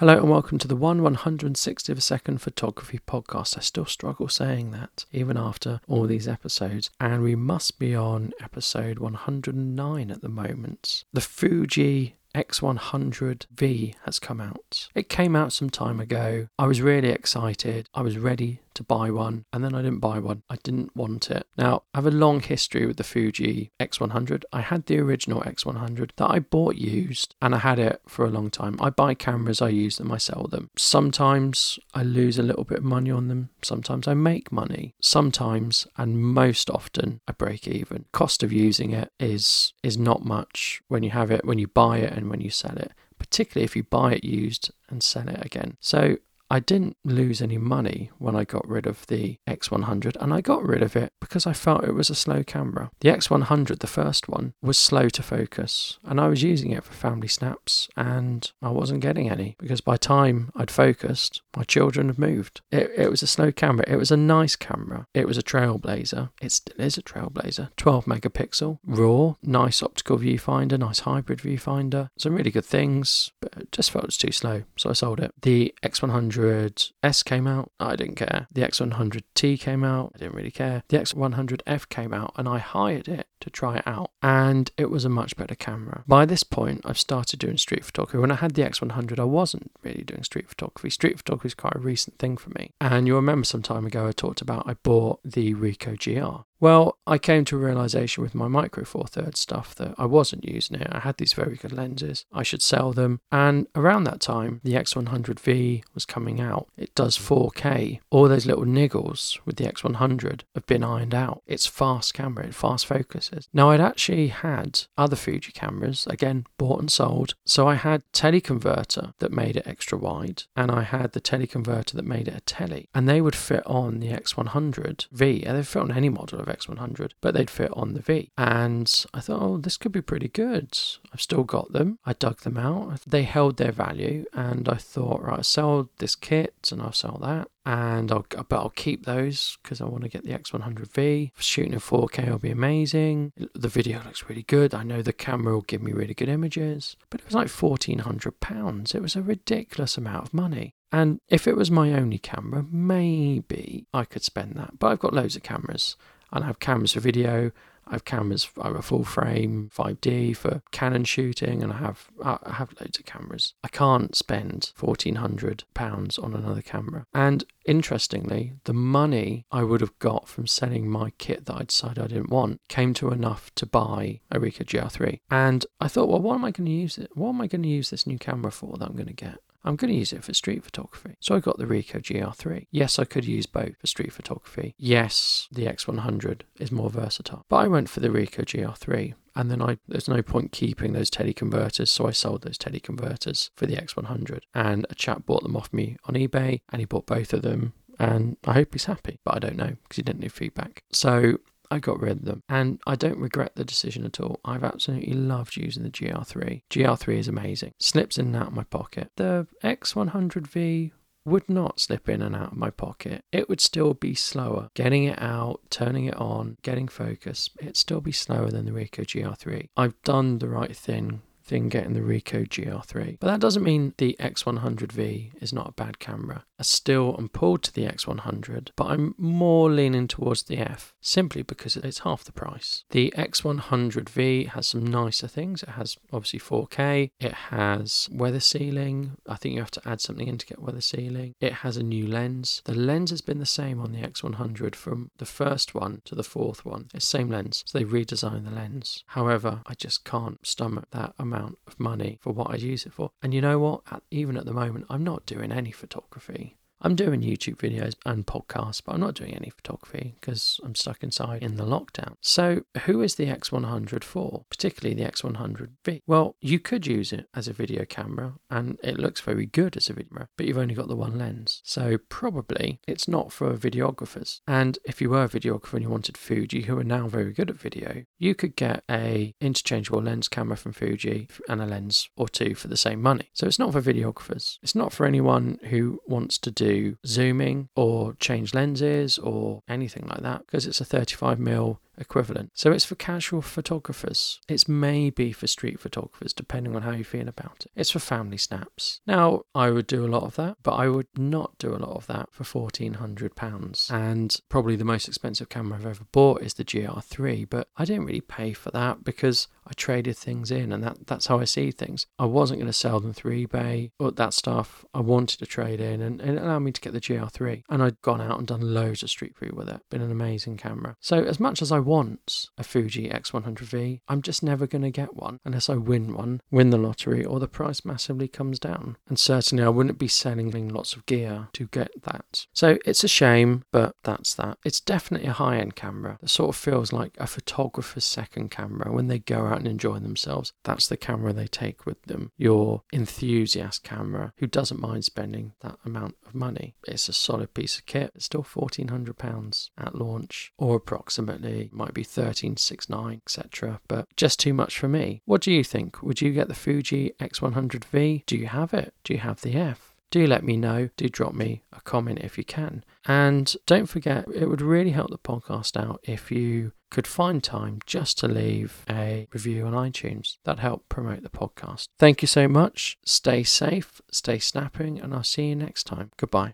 Hello and welcome to the 1 160th of a second photography podcast. I still struggle saying that even after all these episodes, and we must be on episode 109 at the moment. The Fuji X100V has come out. It came out some time ago. I was really excited. I was ready to buy one, and then I didn't buy one. I didn't want it. Now, I have a long history with the Fuji X100. I had the original X100 that I bought used, and I had it for a long time. I buy cameras, I use them, I sell them. Sometimes I lose a little bit of money on them, sometimes I make money. Sometimes, and most often, I break even. Cost of using it is is not much when you have it, when you buy it, and when you sell it particularly if you buy it used and sell it again. So I didn't lose any money when I got rid of the X100, and I got rid of it because I felt it was a slow camera. The X100, the first one, was slow to focus, and I was using it for family snaps, and I wasn't getting any because by time I'd focused, my children had moved. It, it was a slow camera. It was a nice camera. It was a trailblazer. It still is a trailblazer. 12 megapixel, raw, nice optical viewfinder, nice hybrid viewfinder, some really good things, but it just felt it was too slow, so I sold it. The X100 X100S came out, I didn't care. The X100T came out, I didn't really care. The X100F came out, and I hired it to try it out, and it was a much better camera. By this point, I've started doing street photography. When I had the X100, I wasn't really doing street photography. Street photography is quite a recent thing for me. And you'll remember some time ago I talked about I bought the Ricoh GR. Well, I came to a realization with my Micro Four Thirds stuff that I wasn't using it. I had these very good lenses. I should sell them. And around that time, the X100V was coming out. It does 4K. All those little niggles with the X100 have been ironed out. It's fast camera, it fast focuses. Now, I'd actually had other Fuji cameras, again, bought and sold. So I had teleconverter that made it extra wide, and I had the teleconverter that made it a tele. And they would fit on the X100V, and they fit on any model of X100, but they'd fit on the V. And I thought, oh, this could be pretty good. I've still got them. I dug them out. They held their value, and I thought, right, I'll sell this kit and I'll sell that. And I'll, but I'll keep those because I want to get the X100V. Shooting in 4K will be amazing. The video looks really good. I know the camera will give me really good images. But it was like £1,400. It was a ridiculous amount of money. And if it was my only camera, maybe I could spend that. But I've got loads of cameras and I have cameras for video. I have cameras, I have a full frame 5D for Canon shooting, and I have I have loads of cameras. I can't spend fourteen hundred pounds on another camera. And interestingly, the money I would have got from selling my kit that I decided I didn't want came to enough to buy a Ricoh GR3. And I thought, well, what am I going to use it? What am I going to use this new camera for that I'm going to get? I'm going to use it for street photography. So I got the Ricoh GR3. Yes, I could use both for street photography. Yes, the X100 is more versatile. But I went for the Ricoh GR3 and then I there's no point keeping those teleconverters, so I sold those teleconverters for the X100. And a chap bought them off me on eBay, and he bought both of them. And I hope he's happy, but I don't know because he didn't leave feedback. So I got rid of them and I don't regret the decision at all. I've absolutely loved using the GR3. GR3 is amazing. Slips in and out of my pocket. The X100V would not slip in and out of my pocket. It would still be slower. Getting it out, turning it on, getting focus, it'd still be slower than the Ricoh GR3. I've done the right thing thing getting the Ricoh GR3. But that doesn't mean the X100V is not a bad camera. I still am pulled to the X100, but I'm more leaning towards the F simply because it's half the price. The X100V has some nicer things. It has obviously 4K, it has weather sealing. I think you have to add something in to get weather sealing. It has a new lens. The lens has been the same on the X100 from the first one to the fourth one. It's the same lens, so they redesigned the lens. However, I just can't stomach that amount amount of money for what I'd use it for. And you know what? At, even at the moment, I'm not doing any photography. I'm doing YouTube videos and podcasts, but I'm not doing any photography because I'm stuck inside in the lockdown. So, who is the X100 for, particularly the X100V? Well, you could use it as a video camera and it looks very good as a video camera, but you've only got the one lens. So, probably it's not for videographers. And if you were a videographer and you wanted Fuji, who are now very good at video, you could get a interchangeable lens camera from Fuji and a lens or two for the same money. So, it's not for videographers. It's not for anyone who wants to do zooming or change lenses or anything like that because it's a 35mm equivalent. So it's for casual photographers. It's maybe for street photographers, depending on how you feel about it. It's for family snaps. Now, I would do a lot of that, but I would not do a lot of that for £1,400. And probably the most expensive camera I've ever bought is the GR3, but I didn't really pay for that because I traded things in and that, that's how I see things. I wasn't going to sell them through eBay but that stuff. I wanted to trade in and, it allowed me to get the GR3. And I'd gone out and done loads of street food with it. Been an amazing camera. So as much as I want a Fuji X100V, I'm just never going to get one unless I win one, win the lottery, or the price massively comes down. And certainly I wouldn't be selling lots of gear to get that. So it's a shame, but that's that. It's definitely a high end camera that sort of feels like a photographer's second camera when they go out and enjoy themselves. That's the camera they take with them. Your enthusiast camera who doesn't mind spending that amount of money. It's a solid piece of kit. It's still £1,400 at launch, or approximately, might be 1369, etc. But just too much for me. What do you think? Would you get the Fuji X100V? Do you have it? Do you have the F? Do let me know. Do drop me a comment if you can. And don't forget, it would really help the podcast out if you could find time just to leave a review on iTunes. That help promote the podcast. Thank you so much. Stay safe, stay snapping, and I'll see you next time. Goodbye.